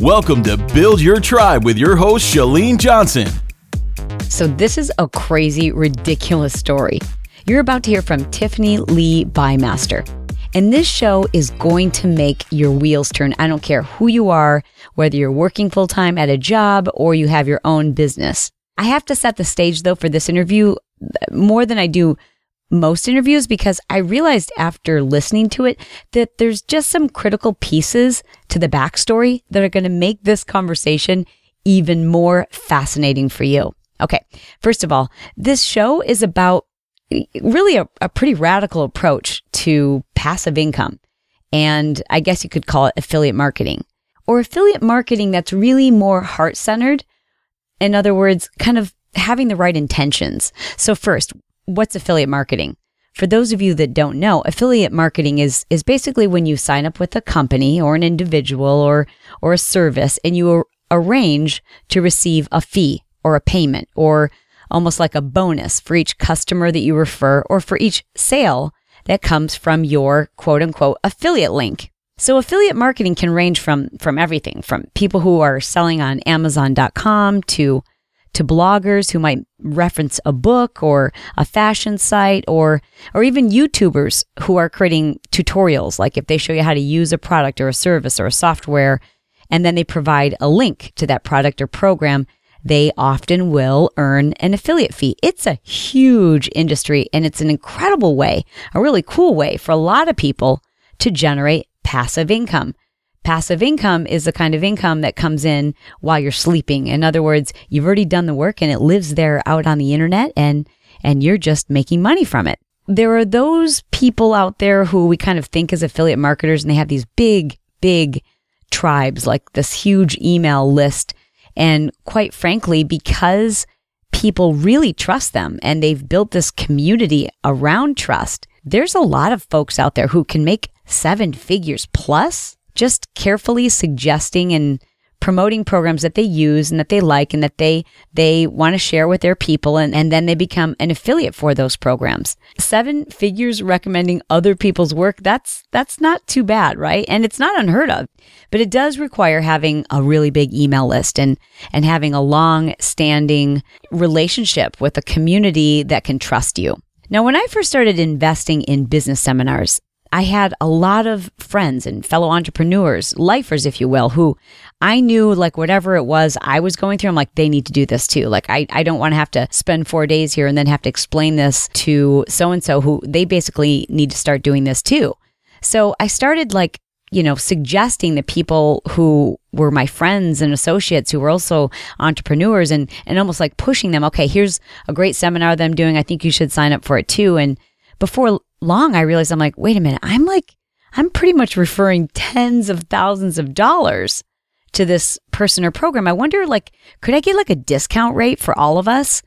Welcome to Build Your Tribe with your host, Chalene Johnson. So, this is a crazy, ridiculous story. You're about to hear from Tiffany Lee Bymaster. And this show is going to make your wheels turn. I don't care who you are, whether you're working full time at a job or you have your own business. I have to set the stage though for this interview uh, more than I do most interviews because I realized after listening to it that there's just some critical pieces to the backstory that are going to make this conversation even more fascinating for you. Okay. First of all, this show is about really a, a pretty radical approach to passive income. And I guess you could call it affiliate marketing or affiliate marketing that's really more heart centered. In other words, kind of having the right intentions. So first, what's affiliate marketing? For those of you that don't know, affiliate marketing is is basically when you sign up with a company or an individual or or a service and you arrange to receive a fee or a payment or almost like a bonus for each customer that you refer or for each sale that comes from your quote unquote affiliate link. So affiliate marketing can range from from everything from people who are selling on amazon.com to to bloggers who might reference a book or a fashion site or or even YouTubers who are creating tutorials like if they show you how to use a product or a service or a software and then they provide a link to that product or program they often will earn an affiliate fee. It's a huge industry and it's an incredible way, a really cool way for a lot of people to generate passive income. Passive income is the kind of income that comes in while you're sleeping. In other words, you've already done the work and it lives there out on the internet and, and you're just making money from it. There are those people out there who we kind of think as affiliate marketers and they have these big, big tribes, like this huge email list. And quite frankly, because people really trust them and they've built this community around trust, there's a lot of folks out there who can make seven figures plus just carefully suggesting and promoting programs that they use and that they like and that they they want to share with their people and, and then they become an affiliate for those programs. Seven figures recommending other people's work, that's that's not too bad, right? And it's not unheard of. But it does require having a really big email list and and having a long standing relationship with a community that can trust you. Now, when I first started investing in business seminars, I had a lot of friends and fellow entrepreneurs, lifers, if you will, who I knew like whatever it was I was going through, I'm like, they need to do this too. Like, I, I don't want to have to spend four days here and then have to explain this to so and so who they basically need to start doing this too. So I started like, you know, suggesting that people who were my friends and associates who were also entrepreneurs and, and almost like pushing them, okay, here's a great seminar that I'm doing. I think you should sign up for it too. And before long, I realized I'm like, wait a minute, I'm like, I'm pretty much referring tens of thousands of dollars to this person or program. I wonder, like, could I get like a discount rate for all of us?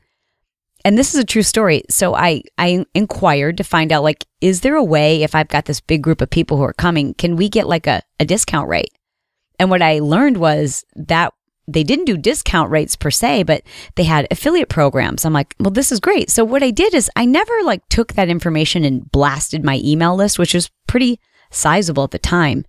And this is a true story. So I, I inquired to find out, like, is there a way if I've got this big group of people who are coming, can we get like a, a discount rate? And what I learned was that they didn't do discount rates per se, but they had affiliate programs. I'm like, well, this is great. So what I did is I never like took that information and blasted my email list, which was pretty sizable at the time.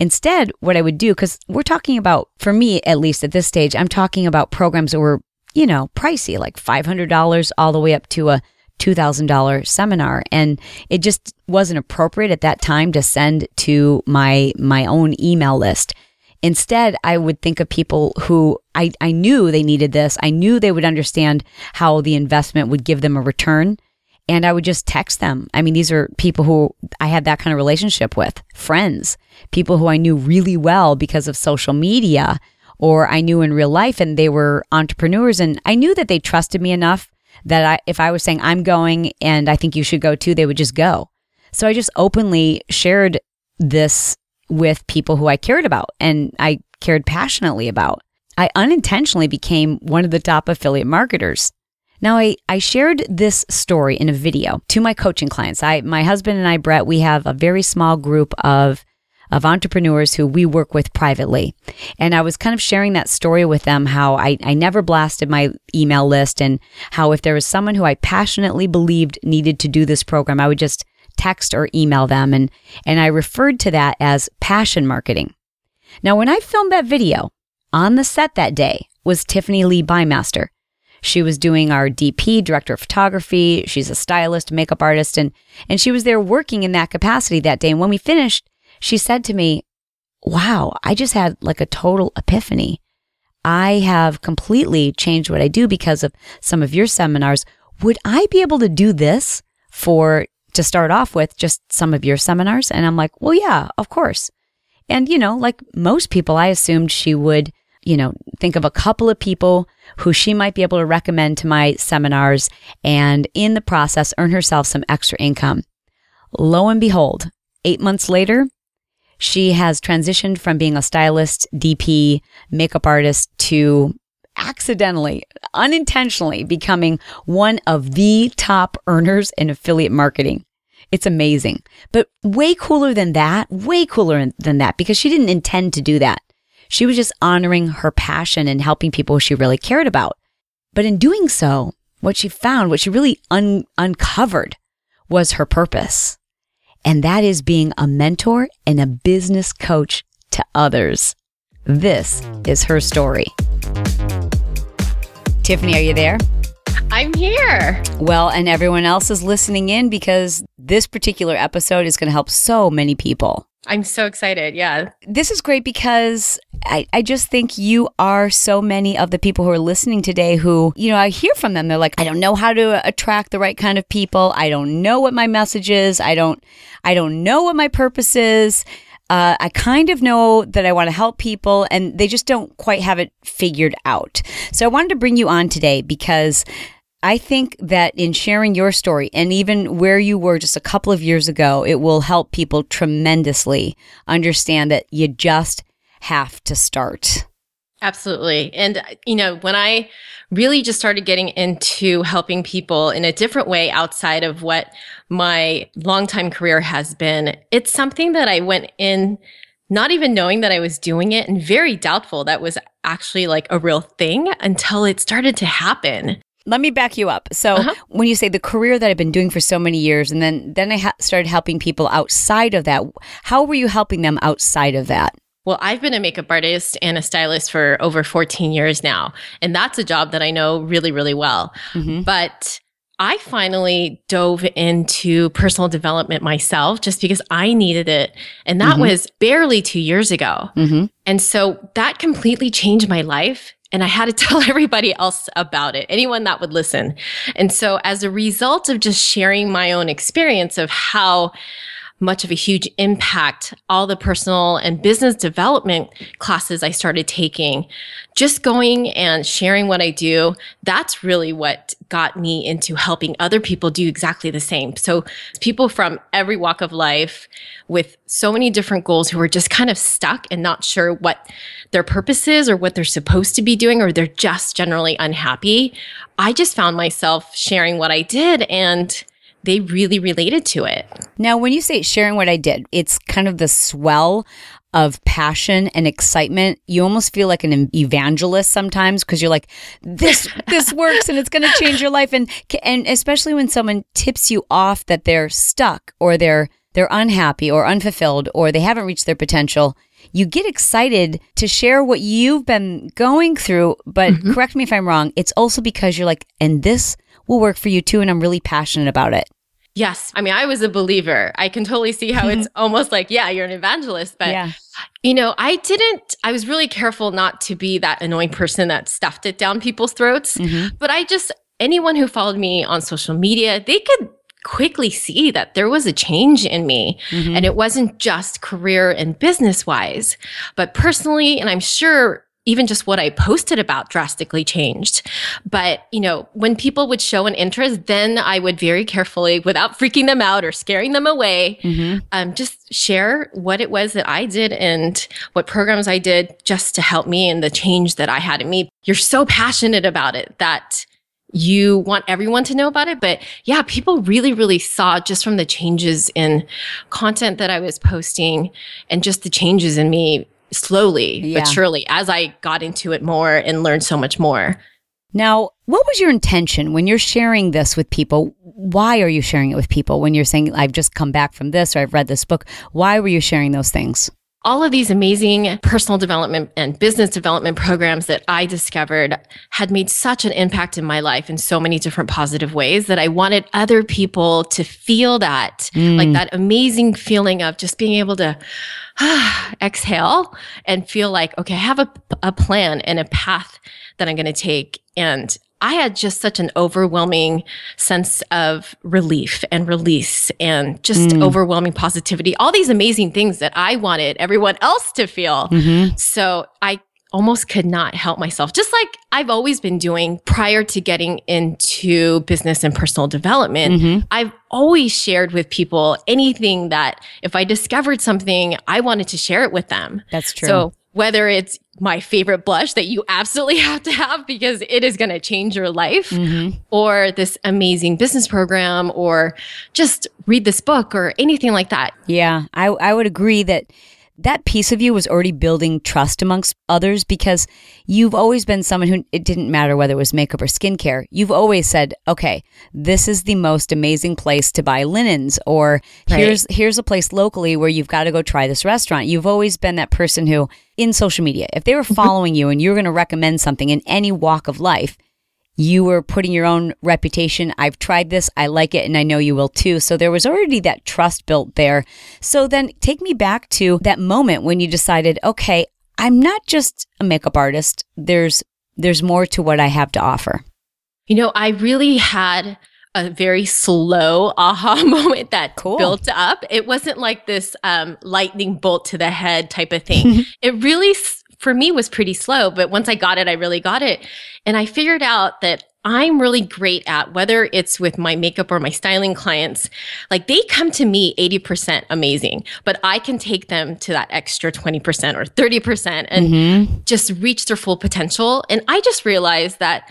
Instead, what I would do, because we're talking about, for me at least at this stage, I'm talking about programs that were, you know, pricey, like $500 all the way up to a $2,000 seminar. And it just wasn't appropriate at that time to send to my, my own email list. Instead, I would think of people who I, I knew they needed this. I knew they would understand how the investment would give them a return. And I would just text them. I mean, these are people who I had that kind of relationship with, friends, people who I knew really well because of social media or I knew in real life and they were entrepreneurs. And I knew that they trusted me enough that I, if I was saying I'm going and I think you should go too, they would just go. So I just openly shared this with people who I cared about and I cared passionately about. I unintentionally became one of the top affiliate marketers. Now, I, I shared this story in a video to my coaching clients. I, my husband and I, Brett, we have a very small group of, of entrepreneurs who we work with privately. And I was kind of sharing that story with them how I, I never blasted my email list and how if there was someone who I passionately believed needed to do this program, I would just text or email them. And, and I referred to that as passion marketing. Now, when I filmed that video, on the set that day was Tiffany Lee Bymaster. She was doing our DP, director of photography. She's a stylist, makeup artist, and, and she was there working in that capacity that day. And when we finished, she said to me, Wow, I just had like a total epiphany. I have completely changed what I do because of some of your seminars. Would I be able to do this for to start off with just some of your seminars? And I'm like, well, yeah, of course. And, you know, like most people, I assumed she would, you know, think of a couple of people who she might be able to recommend to my seminars and in the process earn herself some extra income. Lo and behold, eight months later, she has transitioned from being a stylist, DP, makeup artist to accidentally, unintentionally becoming one of the top earners in affiliate marketing. It's amazing. But way cooler than that, way cooler than that, because she didn't intend to do that. She was just honoring her passion and helping people she really cared about. But in doing so, what she found, what she really un- uncovered was her purpose. And that is being a mentor and a business coach to others. This is her story. Tiffany, are you there? I'm here. Well, and everyone else is listening in because this particular episode is going to help so many people. I'm so excited. Yeah. This is great because I, I just think you are so many of the people who are listening today who, you know, I hear from them. They're like, I don't know how to attract the right kind of people. I don't know what my message is. I don't, I don't know what my purpose is. Uh, I kind of know that I want to help people and they just don't quite have it figured out. So I wanted to bring you on today because I think that in sharing your story and even where you were just a couple of years ago, it will help people tremendously understand that you just have to start. Absolutely. And, you know, when I really just started getting into helping people in a different way outside of what my longtime career has been, it's something that I went in not even knowing that I was doing it and very doubtful that was actually like a real thing until it started to happen let me back you up. So uh-huh. when you say the career that I've been doing for so many years, and then then I ha- started helping people outside of that, how were you helping them outside of that? Well, I've been a makeup artist and a stylist for over 14 years now, and that's a job that I know really, really well. Mm-hmm. But I finally dove into personal development myself just because I needed it. And that mm-hmm. was barely two years ago. Mm-hmm. And so that completely changed my life. And I had to tell everybody else about it, anyone that would listen. And so as a result of just sharing my own experience of how much of a huge impact all the personal and business development classes I started taking. Just going and sharing what I do, that's really what got me into helping other people do exactly the same. So people from every walk of life with so many different goals who are just kind of stuck and not sure what their purpose is or what they're supposed to be doing, or they're just generally unhappy. I just found myself sharing what I did and they really related to it. Now, when you say sharing what I did, it's kind of the swell of passion and excitement. You almost feel like an evangelist sometimes because you're like, this this works and it's going to change your life. And and especially when someone tips you off that they're stuck or they're they're unhappy or unfulfilled or they haven't reached their potential, you get excited to share what you've been going through. But mm-hmm. correct me if I'm wrong. It's also because you're like, and this will work for you too. And I'm really passionate about it. Yes. I mean, I was a believer. I can totally see how it's almost like, yeah, you're an evangelist. But, yeah. you know, I didn't, I was really careful not to be that annoying person that stuffed it down people's throats. Mm-hmm. But I just, anyone who followed me on social media, they could quickly see that there was a change in me. Mm-hmm. And it wasn't just career and business wise, but personally, and I'm sure even just what I posted about drastically changed. But, you know, when people would show an interest, then I would very carefully, without freaking them out or scaring them away, mm-hmm. um, just share what it was that I did and what programs I did just to help me and the change that I had in me. You're so passionate about it that you want everyone to know about it. But yeah, people really, really saw just from the changes in content that I was posting and just the changes in me slowly yeah. but surely as I got into it more and learned so much more. Now, what was your intention when you're sharing this with people? Why are you sharing it with people when you're saying, I've just come back from this or I've read this book? Why were you sharing those things? All of these amazing personal development and business development programs that I discovered had made such an impact in my life in so many different positive ways that I wanted other people to feel that, mm. like that amazing feeling of just being able to exhale and feel like, okay, I have a, a plan and a path that I'm going to take. And I had just such an overwhelming sense of relief and release and just mm. overwhelming positivity, all these amazing things that I wanted everyone else to feel. Mm-hmm. So I almost could not help myself, just like I've always been doing prior to getting into business and personal development. Mm-hmm. I've always shared with people anything that if I discovered something, I wanted to share it with them. That's true. So whether it's my favorite blush that you absolutely have to have because it is going to change your life, mm-hmm. or this amazing business program, or just read this book or anything like that. Yeah, I, I would agree that that piece of you was already building trust amongst others because you've always been someone who it didn't matter whether it was makeup or skincare. You've always said, "Okay, this is the most amazing place to buy linens," or right. "Here's here's a place locally where you've got to go try this restaurant." You've always been that person who in social media, if they were mm-hmm. following you and you were going to recommend something in any walk of life, you were putting your own reputation. I've tried this, I like it, and I know you will too. So there was already that trust built there. So then take me back to that moment when you decided, okay, I'm not just a makeup artist. There's there's more to what I have to offer. You know, I really had a very slow aha moment that cool. built up. It wasn't like this um, lightning bolt to the head type of thing. it really for me was pretty slow, but once I got it, I really got it. And I figured out that I'm really great at whether it's with my makeup or my styling clients, like they come to me 80% amazing, but I can take them to that extra 20% or 30% and mm-hmm. just reach their full potential. And I just realized that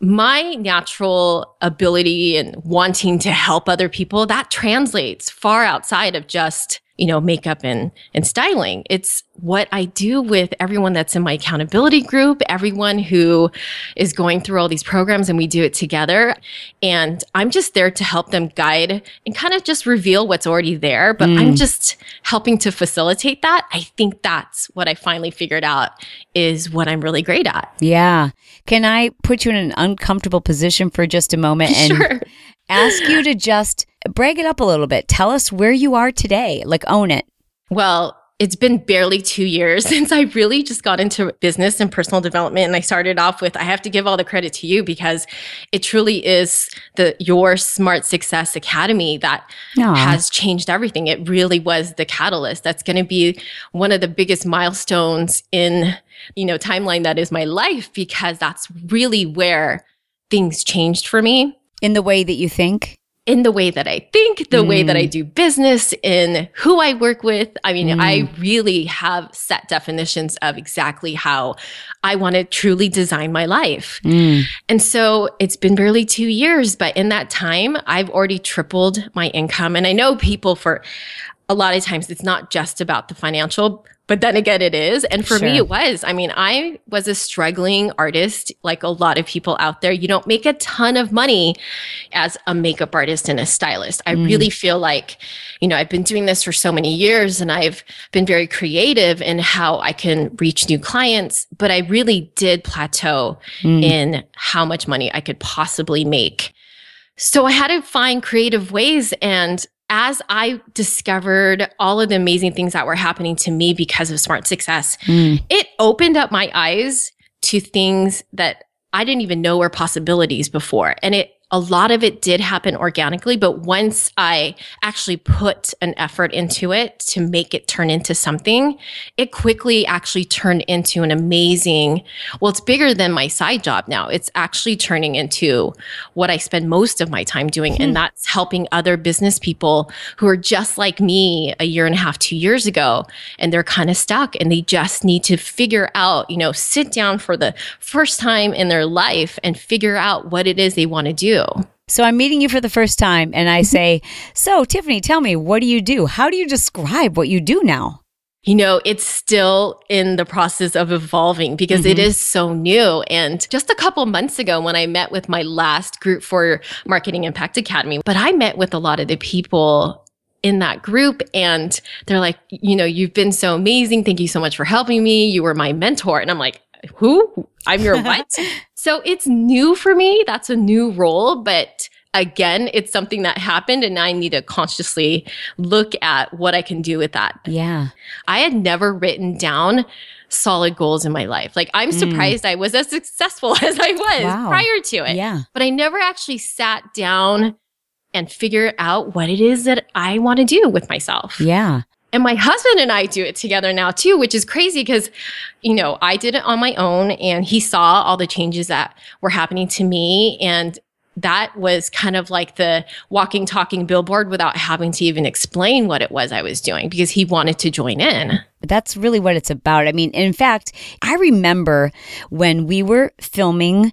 my natural ability and wanting to help other people that translates far outside of just you know, makeup and, and styling. It's what I do with everyone that's in my accountability group, everyone who is going through all these programs and we do it together. And I'm just there to help them guide and kind of just reveal what's already there. But mm. I'm just helping to facilitate that. I think that's what I finally figured out is what I'm really great at. Yeah. Can I put you in an uncomfortable position for just a moment and sure. ask you to just brag it up a little bit. Tell us where you are today. Like, own it. Well, it's been barely two years since I really just got into business and personal development. And I started off with, I have to give all the credit to you because it truly is the your Smart Success Academy that Aww. has changed everything. It really was the catalyst. That's going to be one of the biggest milestones in, you know, timeline that is my life because that's really where things changed for me. In the way that you think? In the way that I think, the mm. way that I mm. do business, in who I work with. I mean, mm. I really have set definitions of exactly how I want to truly design my life. Mm. And so it's been barely two years, but in that time, I've already tripled my income. And I know people for a lot of times it's not just about the financial but then again, it is. And for sure. me, it was. I mean, I was a struggling artist, like a lot of people out there. You don't make a ton of money as a makeup artist and a stylist. I mm. really feel like, you know, I've been doing this for so many years and I've been very creative in how I can reach new clients, but I really did plateau mm. in how much money I could possibly make. So I had to find creative ways and as I discovered all of the amazing things that were happening to me because of smart success, mm. it opened up my eyes to things that I didn't even know were possibilities before. And it a lot of it did happen organically, but once I actually put an effort into it to make it turn into something, it quickly actually turned into an amazing, well, it's bigger than my side job now. It's actually turning into what I spend most of my time doing. Hmm. And that's helping other business people who are just like me a year and a half, two years ago, and they're kind of stuck and they just need to figure out, you know, sit down for the first time in their life and figure out what it is they want to do. So I'm meeting you for the first time and I say, So, Tiffany, tell me, what do you do? How do you describe what you do now? You know, it's still in the process of evolving because mm-hmm. it is so new. And just a couple months ago, when I met with my last group for Marketing Impact Academy, but I met with a lot of the people in that group and they're like, you know, you've been so amazing. Thank you so much for helping me. You were my mentor. And I'm like, who? I'm your what? so it's new for me. That's a new role, but again, it's something that happened and I need to consciously look at what I can do with that. Yeah. I had never written down solid goals in my life. Like I'm Mm. surprised I was as successful as I was Wow. prior to it. Yeah. But I never actually sat down and figured out what it is that I want to do with myself. Yeah. And my husband and I do it together now too, which is crazy because, you know, I did it on my own and he saw all the changes that were happening to me. And that was kind of like the walking, talking billboard without having to even explain what it was I was doing because he wanted to join in. That's really what it's about. I mean, in fact, I remember when we were filming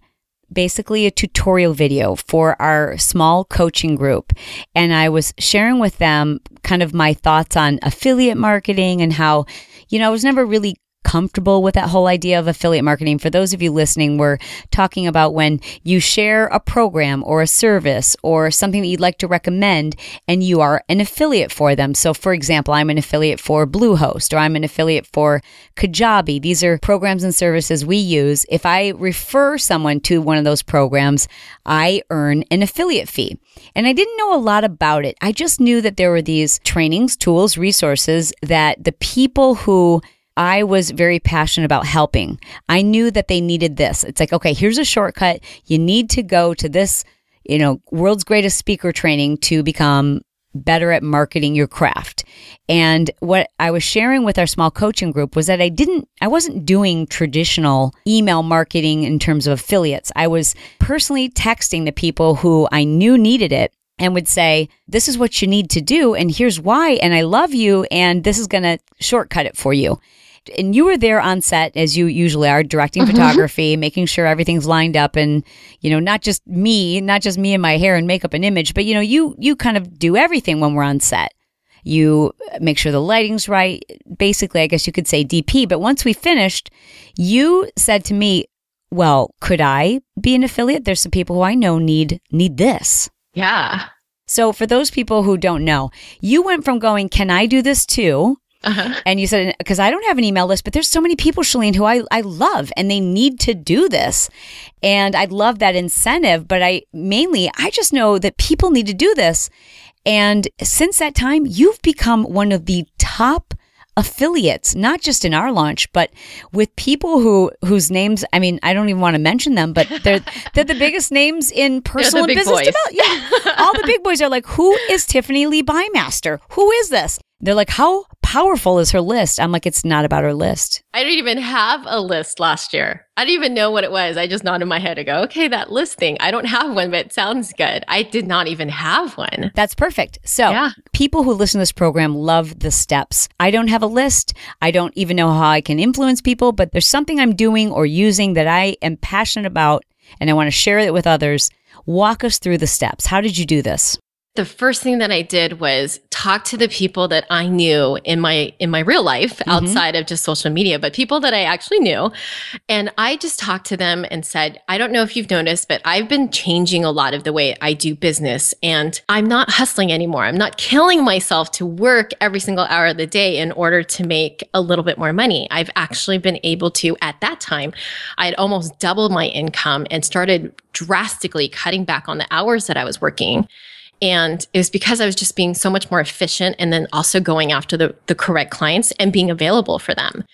basically a tutorial video for our small coaching group. And I was sharing with them kind of my thoughts on affiliate marketing and how, you know, I was never really comfortable with that whole idea of affiliate marketing. For those of you listening, we're talking about when you share a program or a service or something that you'd like to recommend and you are an affiliate for them. So, for example, I'm an affiliate for Bluehost or I'm an affiliate for Kajabi. These are programs and services we use. If I refer someone to one of those programs, I earn an affiliate fee. And I didn't know a lot about it. I just knew that there were these trainings, tools, resources that the people who I was very passionate about helping. I knew that they needed this. It's like, okay, here's a shortcut. You need to go to this, you know, world's greatest speaker training to become better at marketing your craft. And what I was sharing with our small coaching group was that I didn't, I wasn't doing traditional email marketing in terms of affiliates. I was personally texting the people who I knew needed it and would say, This is what you need to do, and here's why, and I love you, and this is going to shortcut it for you. And you were there on set as you usually are, directing mm-hmm. photography, making sure everything's lined up, and you know, not just me, not just me and my hair and makeup and image, but you know, you you kind of do everything when we're on set. You make sure the lighting's right. Basically, I guess you could say DP. But once we finished, you said to me, "Well, could I be an affiliate? There's some people who I know need need this." Yeah. So for those people who don't know, you went from going, "Can I do this too?" Uh-huh. And you said, because I don't have an email list, but there's so many people, Chalene, who I, I love and they need to do this. And I'd love that incentive. But I mainly, I just know that people need to do this. And since that time, you've become one of the top affiliates, not just in our launch, but with people who whose names I mean, I don't even want to mention them, but they're they're the biggest names in personal and business development. Yeah. All the big boys are like, who is Tiffany Lee Bymaster? Who is this? They're like, how powerful is her list? I'm like, it's not about her list. I didn't even have a list last year. I didn't even know what it was. I just nodded my head and go, okay, that list thing. I don't have one, but it sounds good. I did not even have one. That's perfect. So, Yeah. people who listen to this program love the steps. I don't have a list. I don't even know how I can influence people, but there's something I'm doing or using that I am passionate about and I want to share it with others. Walk us through the steps. How did you do this? The first thing that I did was talk to the people that I knew in my in my real life mm-hmm. outside of just social media, but people that I actually knew. And I just talked to them and said, I don't know if you've noticed, but I've been changing a lot of the way I do business and I'm not hustling anymore. I'm not killing myself to work every single hour of the day in order to make a little bit more money. I've actually been able to at that time, I had almost doubled my income and started drastically cutting back on the hours that I was working. And it was because I was just being so much more efficient and then also going after the, the correct clients and being available for them.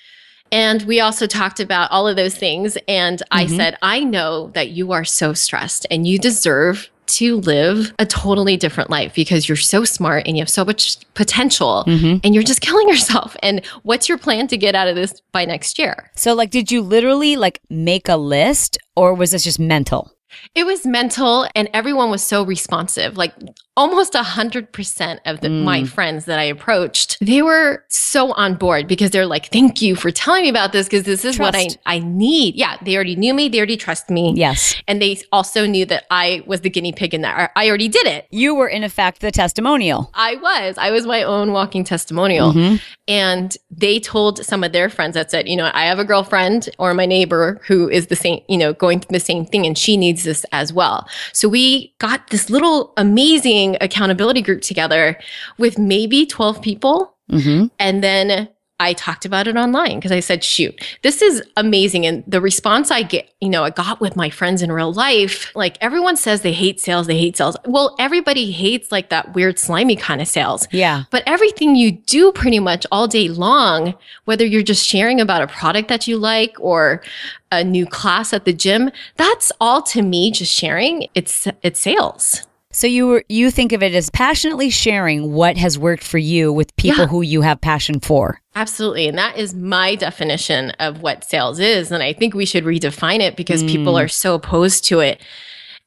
And we also talked about all of those things. And I mm-hmm. said, I know that you are so stressed and you deserve to live a totally different life because you're so smart and you have so much potential mm-hmm. and you're just killing yourself. And what's your plan to get out of this by next year? So, like, did you literally like make a list or was this just mental? It was mental and everyone was so responsive. Like almost a hundred percent of the, my mm. friends that I approached, they were so on board because they're like, thank you for telling me about this because this is what I, I need. Yeah. They already knew me. They already trust me. Yes. And they also knew that I was the guinea pig in that. I already did it. You were, in effect, the testimonial. I was. I was my own walking testimonial. Mm-hmm. And they told some of their friends that said, you know, I have a girlfriend or my neighbor who is the same, you know, going through the same thing and she needs this as well. So we got this little amazing amazing accountability group together with maybe 12 people. Mm-hmm. And then I talked about it online because I said, shoot, this is amazing. And the response I get, you know, I got with my friends in real life, like everyone says they hate sales, they hate sales. Well, everybody hates like that weird, slimy kind of sales. Yeah. But everything you do pretty much all day long, whether you're just sharing about a product that you like or a new class at the gym, that's all to me just sharing. It's it's sales. So you were, you think of it as passionately sharing what has worked for you with people Yeah. who you have passion for. Absolutely. And that is my definition of what sales is. And I think we should redefine it because people mm. are so opposed to it.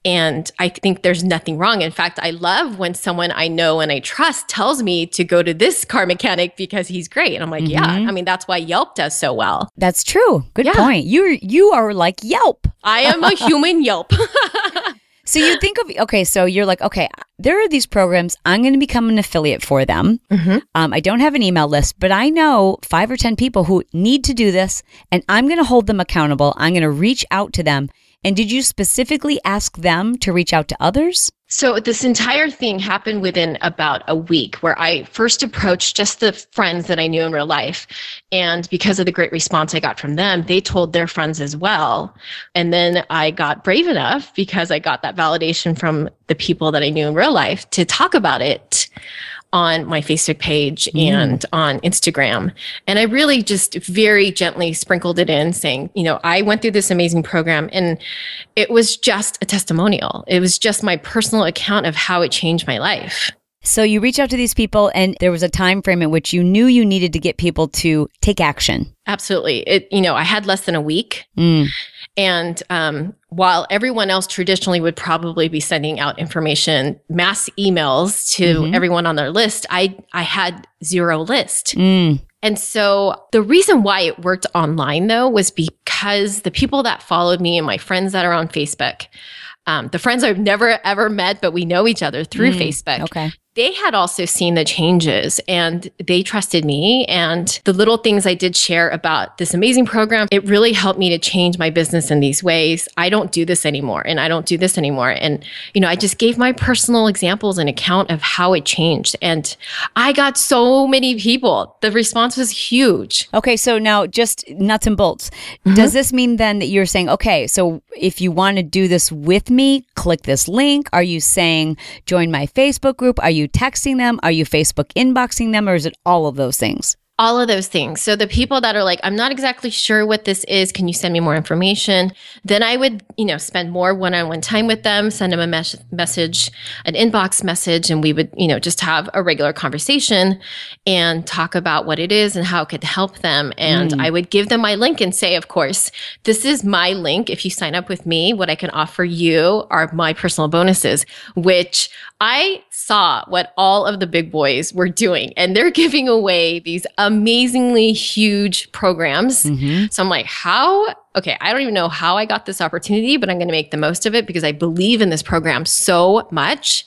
And I think there's nothing wrong. In fact, I love when someone I know and I trust tells me to go to this car mechanic because he's great. And I'm like, yeah, mm-hmm. I mean, that's why Yelp does so well. That's true. Good Yeah. point. You you are like Yelp. I am a human Yelp. So you think of okay, so you're like, okay, there are these programs. I'm going to become an affiliate for them. Mhm. Um, I don't have an email list, but I know five or ten people who need to do this, and I'm going to hold them accountable. I'm going to reach out to them. And did you specifically ask them to reach out to others? So this entire thing happened within about a week where I first approached just the friends that I knew in real life. And because of the great response I got from them, they told their friends as well. And then I got brave enough because I got that validation from the people that I knew in real life to talk about it on my Facebook page and on Instagram. And I really just very gently sprinkled it in saying, you know, I went through this amazing program and it was just a testimonial. It was just my personal account of how it changed my life. So you reach out to these people, and there was a time frame in which you knew you needed to get people to take action. Absolutely. It, you know, I had less than a week. Mm. And um, while everyone else traditionally would probably be sending out information, mass emails to Mhm. everyone on their list, I I had zero list. Mm. And so the reason why it worked online though was because the people that followed me and my friends that are on Facebook, um, the friends I've never ever met, but we know each other through Mm, Facebook. Okay. They had also seen the changes and they trusted me. And the little things I did share about this amazing program, it really helped me to change my business in these ways. I don't do this anymore and I don't do this anymore. And, you know, I just gave my personal examples and account of how it changed. And I got so many people. The response was huge. Okay, so now just nuts and bolts. Mm-hmm. Does this mean then that you're saying, okay, so if you want to do this with me, click this link? Are you saying join my Facebook group? Are you texting them? Are you Facebook inboxing them? Or is it all of those things? all of those things. So the people that are like, I'm not exactly sure what this is. Can you send me more information? Then I would, you know, spend more one-on-one time with them, send them a mes- message, an inbox message, and we would, you know, just have a regular conversation and talk about what it is and how it could help them. And mm. I would give them my link and say, of course, this is my link. If you sign up with me, what I can offer you are my personal bonuses, which I saw what all of the big boys were doing, and they're giving away these amazingly huge programs. Mm-hmm. So I'm like, how? Okay, I don't even know how I got this opportunity, but I'm going to make the most of it because I believe in this program so much.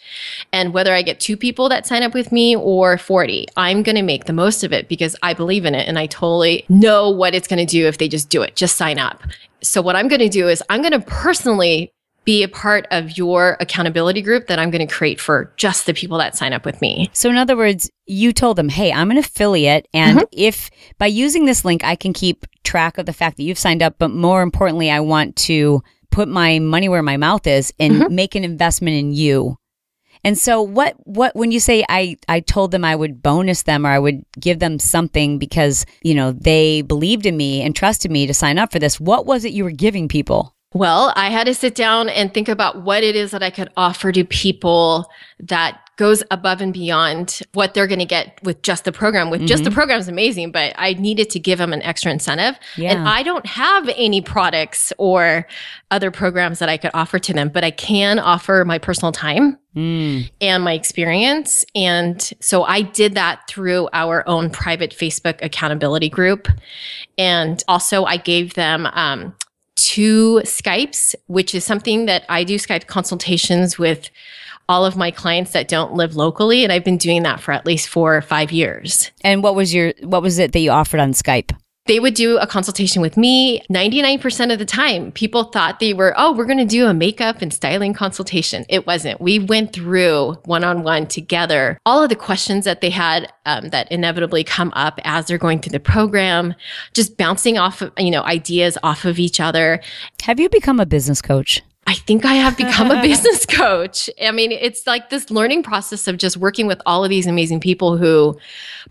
And whether I get two people that sign up with me or 40, I'm going to make the most of it because I believe in it and I totally know what it's going to do if they just do it. Just sign up. So what I'm going to do is I'm going to personally be a part of your accountability group that I'm going to create for just the people that sign up with me. So, in other words, you told them, hey, I'm an affiliate. And Mm-hmm. if by using this link, I can keep track of the fact that you've signed up, but more importantly, I want to put my money where my mouth is and Mm-hmm. make an investment in you. And so what what when you say I I told them I would bonus them or I would give them something because, you know, they believed in me and trusted me to sign up for this, what was it you were giving people? Well, I had to sit down and think about what it is that I could offer to people that goes above and beyond what they're going to get with just the program. With just the program is amazing, but I needed to give them an extra incentive. Yeah. And I don't have any products or other programs that I could offer to them, but I can offer my personal time Mm. and my experience. And so I did that through our own private Facebook accountability group. And also, I gave them um, two Skypes, which is something that I do Skype consultations with all of my clients that don't live locally. And I've been doing that for at least four or five years. And what was your what was it that you offered on Skype? They would do a consultation with me. 99% of the time people thought they were oh we're going to do a makeup and styling consultation. It wasn't. We went through one-on-one together. All of the questions that they had um, that inevitably come up as they're going through the program just bouncing off of you know ideas off of each other. Have you become a business coach I think I have become a business coach. I mean, it's like this learning process of just working with all of these amazing people who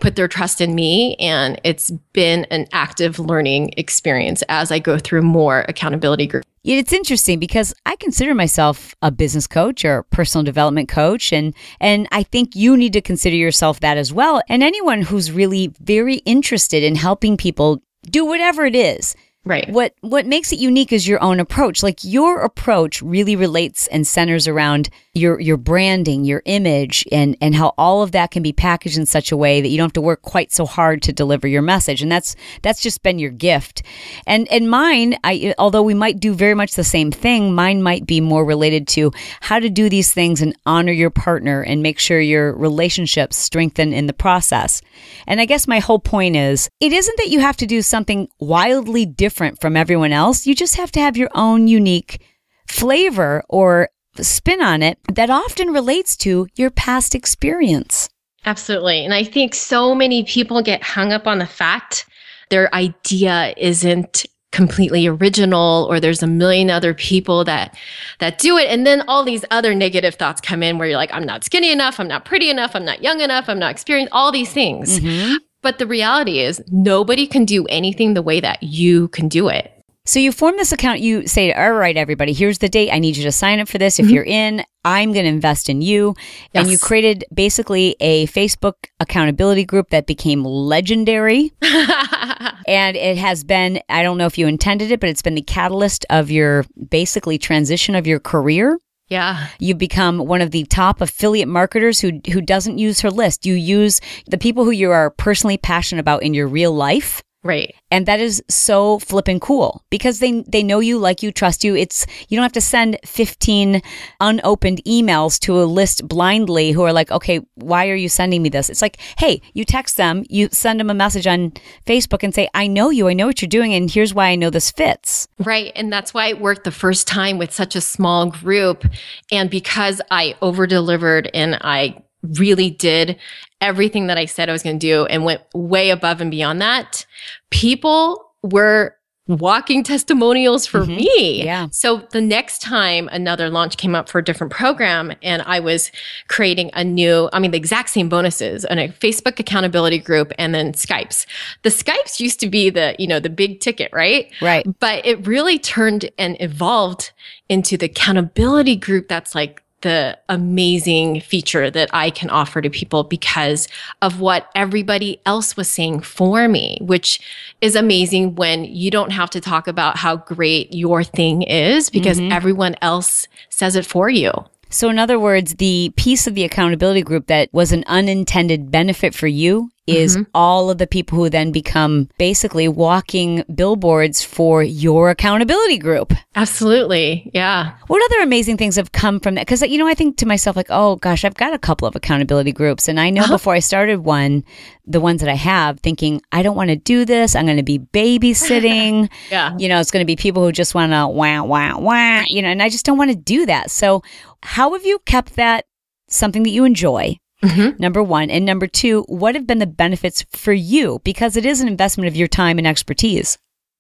put their trust in me. And it's been an active learning experience as I go through more accountability groups. It's interesting because I consider myself a business coach or personal development coach and and I think you need to consider yourself that as well and anyone who's really very interested in helping people do whatever it is Right. What what makes it unique is your own approach. Like your approach really relates and centers around your your branding, your image, and and how all of that can be packaged in such a way that you don't have to work quite so hard to deliver your message. And that's that's just been your gift. And and mine, I although we might do very much the same thing, mine might be more related to how to do these things and honor your partner and make sure your relationships strengthen in the process. And I guess my whole point is, it isn't that you have to do something wildly different different from everyone else. You just have to have your own unique flavor or spin on it that often relates to your past experience. Absolutely. And I think so many people get hung up on the fact their idea isn't completely original or there's a million other people that that do it and then all these other negative thoughts come in where you're like I'm not skinny enough, I'm not pretty enough, I'm not young enough, I'm not experienced, all these things. Mm-hmm. But the reality is, nobody can do anything the way that you can do it. So you form this account, you say, all right, everybody, here's the date. I need you to sign up for this. If mm-hmm. you're in, I'm going to invest in you. Yes. And you created basically a Facebook accountability group that became legendary. and it has been, I don't know if you intended it, but it's been the catalyst of your basically transition of your career. Yeah. You become one of the top affiliate marketers who who doesn't use her list. You use the people who you are personally passionate about in your real life Right. And that is so flipping cool because they they know you, like you, trust you. It's you don't have to send 15 unopened emails to a list blindly who are like, "Okay, why are you sending me this?" It's like, "Hey, you text them, you send them a message on Facebook and say, "I know you. I know what you're doing and here's why I know this fits." Right. And that's why it worked the first time with such a small group and because I over delivered and I really did everything that I said I was going to do and went way above and beyond that, people were walking testimonials for mm-hmm. me. Yeah. So the next time another launch came up for a different program and I was creating a new, I mean, the exact same bonuses and a Facebook accountability group and then Skypes. The Skypes used to be the, you know, the big ticket, right? Right. But it really turned and evolved into the accountability group that's like the amazing feature that I can offer to people because of what everybody else was saying for me, which is amazing when you don't have to talk about how great your thing is because mm-hmm. everyone else says it for you. So, in other words, the piece of the accountability group that was an unintended benefit for you is mm-hmm. all of the people who then become basically walking billboards for your accountability group. Absolutely. Yeah. What other amazing things have come from that? Because, you know, I think to myself, like, oh gosh, I've got a couple of accountability groups. And I know uh-huh. before I started one, the ones that I have, thinking, I don't want to do this. I'm going to be babysitting. yeah. You know, it's going to be people who just want to wah, wah, wah, you know, and I just don't want to do that. So, how have you kept that something that you enjoy? Mm-hmm. Number one. And number two, what have been the benefits for you? Because it is an investment of your time and expertise.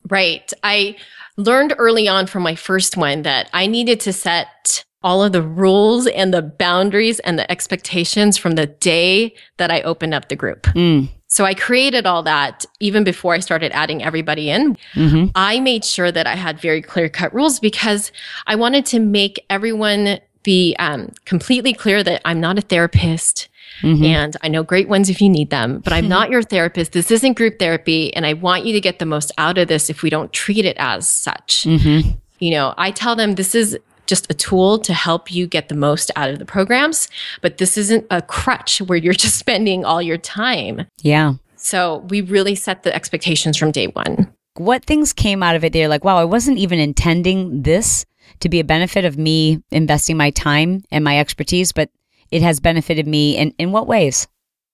Right. I learned early on from my first one that I needed to set all of the rules and the boundaries and the expectations from the day that I opened up the group. Mm. So I created all that even before I started adding everybody in. Mm-hmm. I made sure that I had very clear cut rules because I wanted to make everyone be um, completely clear that I'm not a therapist. Mm-hmm. And I know great ones if you need them, but I'm not your therapist. This isn't group therapy. And I want you to get the most out of this if we don't treat it as such. Mm-hmm. You know, I tell them this is just a tool to help you get the most out of the programs, but this isn't a crutch where you're just spending all your time. Yeah. So we really set the expectations from day one. What things came out of it? They're like, wow, I wasn't even intending this to be a benefit of me investing my time and my expertise, but it has benefited me in, in what ways?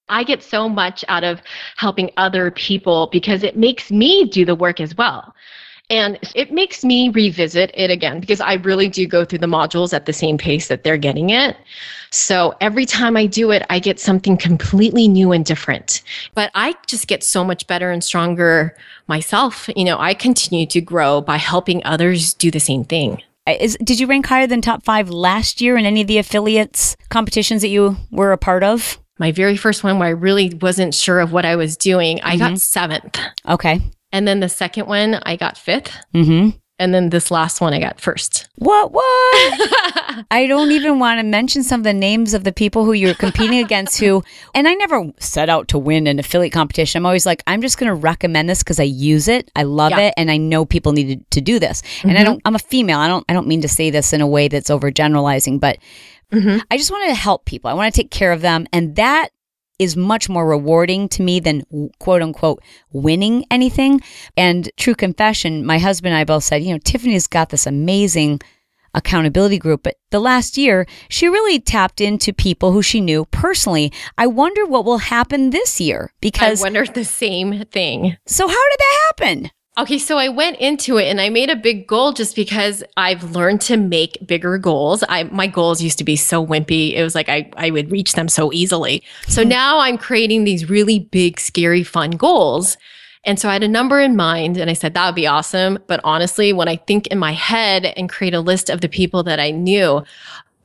I get so much out of helping other people because it makes me do the work as well. And it makes me revisit it again because I really do go through the modules at the same pace that they're getting it. So every time I do it, I get something completely new and different. But I just get so much better and stronger myself. You know, I continue to grow by helping others do the same thing. Is, did you rank higher than top five last year in any of the affiliates competitions that you were a part of? My very first one where I really wasn't sure of what I was doing, I mm-hmm. got seventh. Okay. And then the second one, I got 5th mm-hmm. And then this last one, I got first. What? What? I don't even want to mention some of the names of the people who you're competing against. Who, and I never set out to win an affiliate competition. I'm always like, I'm just going to recommend this because I use it, I love yeah. it, and I know people need to do this. Mm-hmm. And I mm-hmm. don't. I'm a female. I don't. I don't mean to say this in a way that's overgeneralizing, but Mm-hmm. I just want to help people. I want to take care of them. And that is much more rewarding to me than quote unquote winning anything. And true confession, my husband and I both said, you know, Tiffany's got this amazing accountability group, but the last year, she really tapped into people who she knew personally. I wonder what will happen this year because I wonder the same thing. So how did that happen? Okay, so I went into it and I made a big goal just because I've learned to make bigger goals. I my goals used to be so wimpy. It was like I, I would reach them so easily. So hmm. now I'm creating these really big, scary, fun goals. And so I had a number in mind and I said, that would be awesome. But honestly, when I think in my head and create a list of the people that I knew,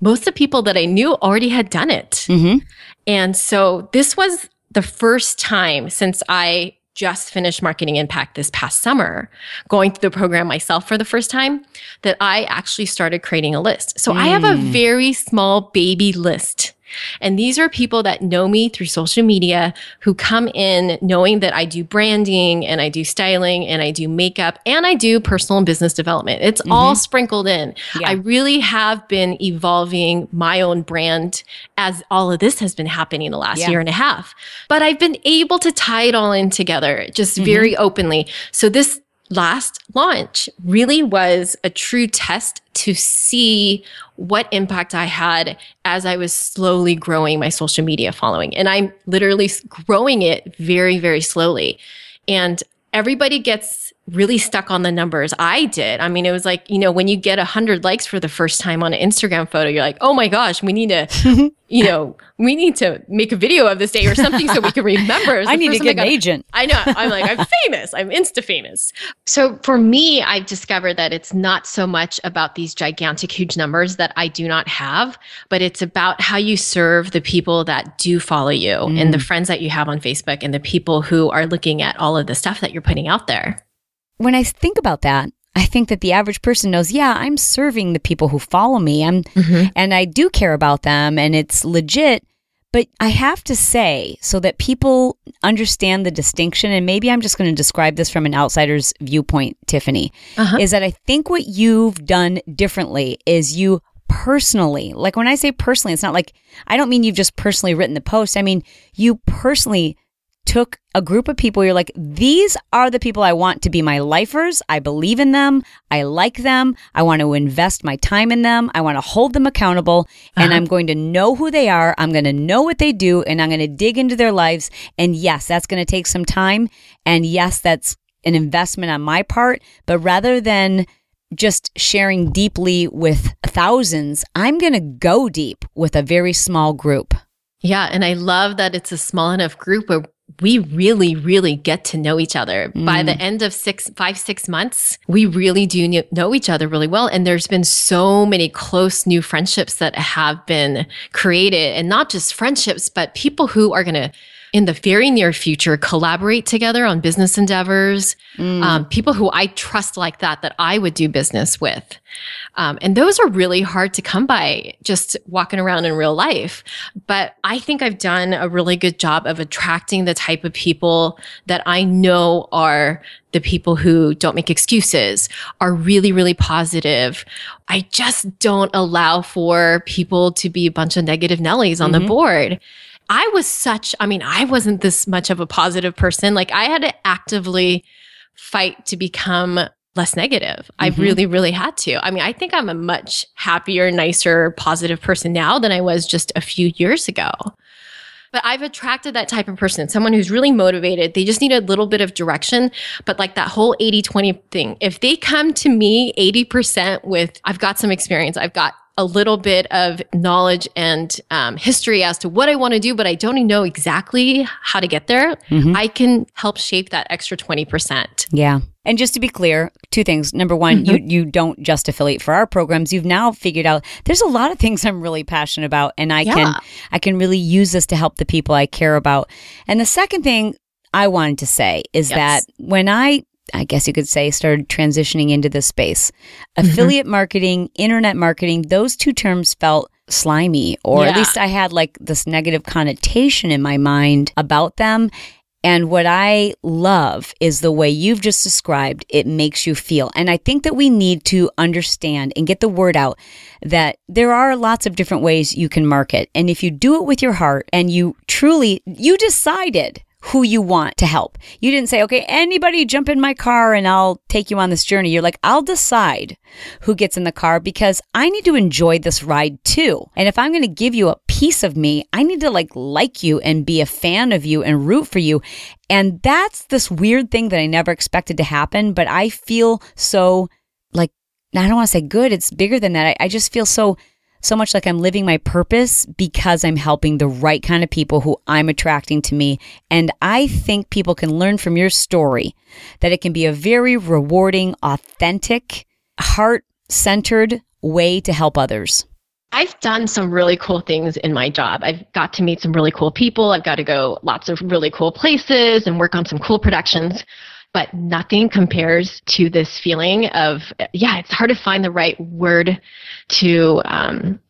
most of the people that I knew already had done it. Mm-hmm. And so this was the first time since I just finished Marketing Impact this past summer, going through the program myself for the first time, that I actually started creating a list. So mm. I have a hmm. very small baby list and these are people that know me through social media who come in knowing that I do branding and I do styling and I do makeup and I do personal and business development. It's mm-hmm. all sprinkled in. Yeah. I really have been evolving my own brand as all of this has been happening the last yeah. year and a half. But I've been able to tie it all in together just mm-hmm. very openly. So this last launch really was a true test to see what impact I had as I was slowly growing my social media following. And I'm literally growing it very, very slowly. And everybody gets really stuck on the numbers. I did. I mean, it was like, you know, when you get 100 likes for the first time on an Instagram photo, you're like, oh my gosh, we need to, you know, we need to make a video of this day or something so we can remember. I need to get an agent. I know. I'm like, I'm famous. I'm insta famous. So for me, I've discovered that it's not so much about these gigantic, huge numbers that I do not have, but it's about how you serve the people that do follow you mm. and the friends that you have on Facebook and the people who are looking at all of the stuff that you're putting out there when I think about that, I think that the average person knows, yeah, I'm serving the people who follow me. I'm mm-hmm. and I do care about them and it's legit. But I have to say, so that people understand the distinction, and maybe I'm just going to describe this from an outsider's viewpoint, Tiffany, uh-huh. is that I think what you've done differently is you personally, like when I say personally, it's not like I don't mean you've just personally written the post. I mean, you personally took a group of people, you're like, these are the people I want to be my lifers. I believe in them. I like them. I want to invest my time in them. I want to hold them accountable. Uh-huh. And I'm going to know who they are. I'm going to know what they do. And I'm going to dig into their lives. And yes, that's going to take some time. And yes, that's an investment on my part. But rather than just sharing deeply with thousands, I'm going to go deep with a very small group. Yeah. And I love that it's a small enough group where we really, really get to know each other. Mm. By the mm. end of six, five, six months, we really do know each other really well. And there's been so many close new friendships that have been created and not just friendships, but people who are going to in the very near future collaborate together on business endeavors mm. um, people who i trust like that that i would do business with um, and those are really hard to come by just walking around in real life. But I think I've done a really good job of attracting the type of people that I know are the people who don't make excuses, are really, really positive. I just don't allow for people to be a bunch of negative Nellies on mm-hmm. the board. I was such, I mean, I wasn't this much of a positive person. Like I had to actively fight to become less negative. Mm-hmm. I really, really had to. I mean, I think I'm a much happier, nicer, positive person now than I was just a few years ago. But I've attracted that type of person, someone who's really motivated. They just need a little bit of direction. But like that whole 80 20 thing, if they come to me 80% with, I've got some experience, I've got a little bit of knowledge and um, history as to what I want to do, but I don't know exactly how to get there, mm-hmm. I can help shape that extra 20%. Yeah. And just to be clear, two things. Number one, mm-hmm. you you don't just affiliate for our programs. You've now figured out there's a lot of things I'm really passionate about and I yeah. can I can really use this to help the people I care about. And the second thing I wanted to say is yes. that when I I guess you could say, started transitioning into this space. Mm-hmm. Affiliate marketing, internet marketing, those two terms felt slimy, or yeah. at least I had like this negative connotation in my mind about them. And what I love is the way you've just described it makes you feel. And I think that we need to understand and get the word out that there are lots of different ways you can market. And if you do it with your heart and you truly, you decided who you want to help. You didn't say, okay, anybody jump in my car and I'll take you on this journey. You're like, I'll decide who gets in the car because I need to enjoy this ride too. And if I'm going to give you a piece of me, I need to like like you and be a fan of you and root for you. And that's this weird thing that I never expected to happen, but I feel so like, I don't want to say good. It's bigger than that. I, I just feel so so much like I'm living my purpose because I'm helping the right kind of people who I'm attracting to me. And I think people can learn from your story that it can be a very rewarding, authentic, heart centered way to help others. I've done some really cool things in my job. I've got to meet some really cool people. I've got to go lots of really cool places and work on some cool productions but nothing compares to this feeling of yeah it's hard to find the right word to um,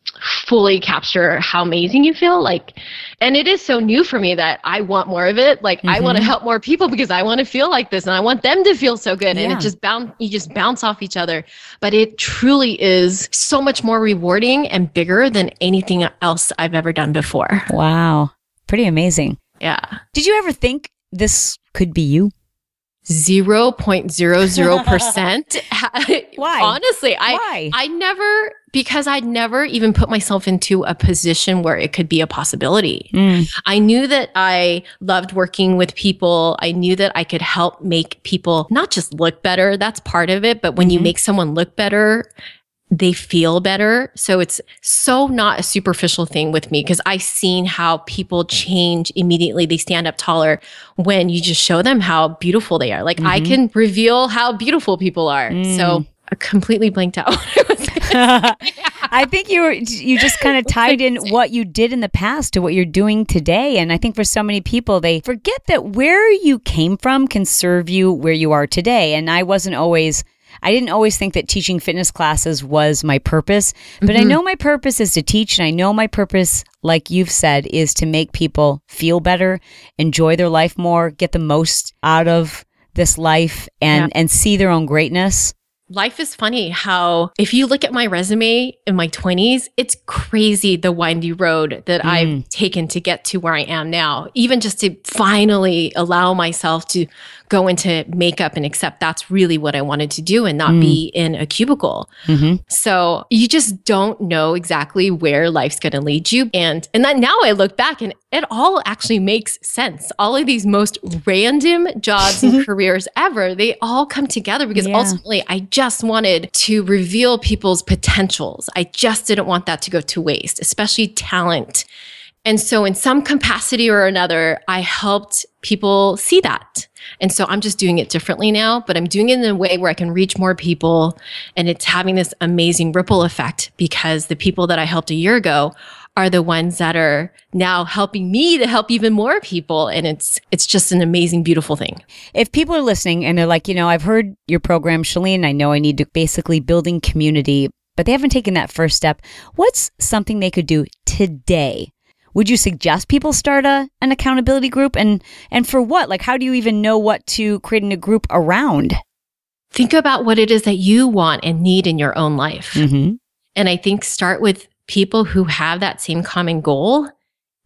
fully capture how amazing you feel. Like and it is so new for me that i want more of it. Like mm-hmm. i want to help more people because i want to feel like this and i want them to feel so good. Yeah. and it just bounce you just bounce off each other. But it truly is so much more rewarding and bigger than anything else i've ever done before. Wow. Pretty amazing. Yeah. Did you ever think this could be you 0.00%. Why? Honestly, I Why? I never because I'd never even put myself into a position where it could be a possibility. Mm. I knew that I loved working with people. I knew that I could help make people not just look better, that's part of it, but when mm-hmm. you make someone look better they feel better. So it's so not a superficial thing with me because I've seen how people change immediately. They stand up taller when you just show them how beautiful they are. Like mm-hmm. I can reveal how beautiful people are. Mm. So I completely blanked out. I think you were, you just kind of tied in what you did in the past to what you're doing today. And I think for so many people, they forget that where you came from can serve you where you are today. And I wasn't always I didn't always think that teaching fitness classes was my purpose, but mm-hmm. I know my purpose is to teach, and I know my purpose, like you've said, is to make people feel better, enjoy their life more, get the most out of this life, and yeah. and see their own greatness life is funny how if you look at my resume in my 20s it's crazy the windy road that mm. i've taken to get to where i am now even just to finally allow myself to go into makeup and accept that's really what I wanted to do and not mm. be in a cubicle. Mm-hmm. So you just don't know exactly where life's going to lead you. And, and then now I look back and it all actually makes sense. All of these most random jobs and careers ever, they all come together because yeah. ultimately I just wanted to reveal people's potentials. I just didn't want that to go to waste, especially talent. And so, in some capacity or another, I helped people see that. And so I'm just doing it differently now, but I'm doing it in a way where I can reach more people. And it's having this amazing ripple effect because the people that I helped a year ago are the ones that are now helping me to help even more people. And it's it's just an amazing beautiful thing. If people are listening and they're like you know i've heard your program Chalene i know i need to basically building community but they haven't taken that first step. What's something they could do today? Would you suggest people start a an accountability group? And and for what? Like how do you even know what to create in a group around? Think about what it is that you want and need in your own life. Mm-hmm. and i think start with people who have that same common goal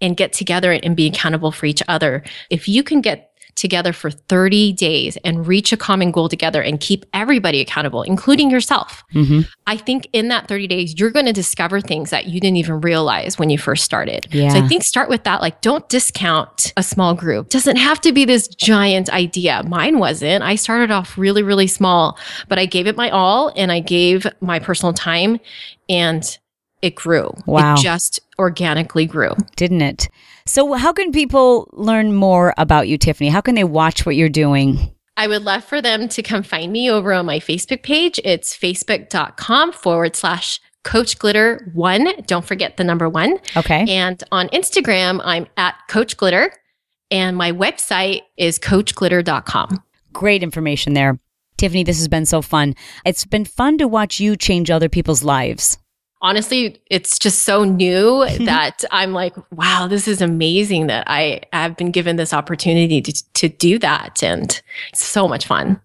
and get together and be accountable for each other if you can get together for 30 days and reach a common goal together and keep everybody accountable, including yourself. Mm-hmm. I think in that 30 days, you're going to discover things that you didn't even realize when you first started. Yeah. So I think start with that. Like, don't discount a small group. Doesn't have to be this giant idea. Mine wasn't. I started off really, really small, but I gave it my all and I gave my personal time and it grew. Wow. It just organically grew. Didn't it? So, how can people learn more about you, Tiffany? How can they watch what you're doing? I would love for them to come find me over on my Facebook page. It's facebook.com forward slash Coach Glitter one. Don't forget the number one. Okay. And on Instagram, I'm at Coach Glitter. And my website is coachglitter.com. Great information there. Tiffany, this has been so fun. It's been fun to watch you change other people's lives honestly, it's just so new that I'm like, wow, this is amazing that I have been given this opportunity to, to do that. And it's so much fun.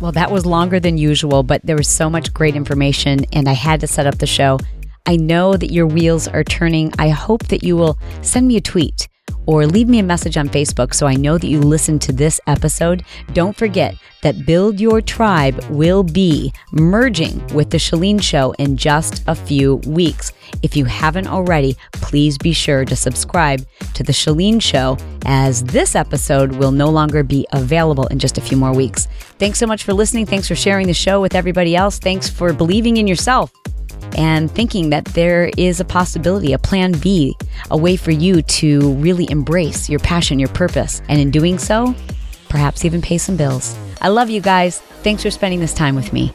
Well, that was longer than usual, but there was so much great information, and I had to set up the show. I know that your wheels are turning. I hope that you will send me a tweet or leave me a message on Facebook so I know that you listened to this episode. Don't forget that Build Your Tribe will be merging with The Chalene Show in just a few weeks. If you haven't already, please be sure to subscribe to The Chalene Show as this episode will no longer be available in just a few more weeks. Thanks so much for listening. Thanks for sharing the show with everybody else. Thanks for believing in yourself and thinking that there is a possibility, a plan B, a way for you to really embrace your passion, your purpose, and in doing so, perhaps even pay some bills. I love you guys. Thanks for spending this time with me.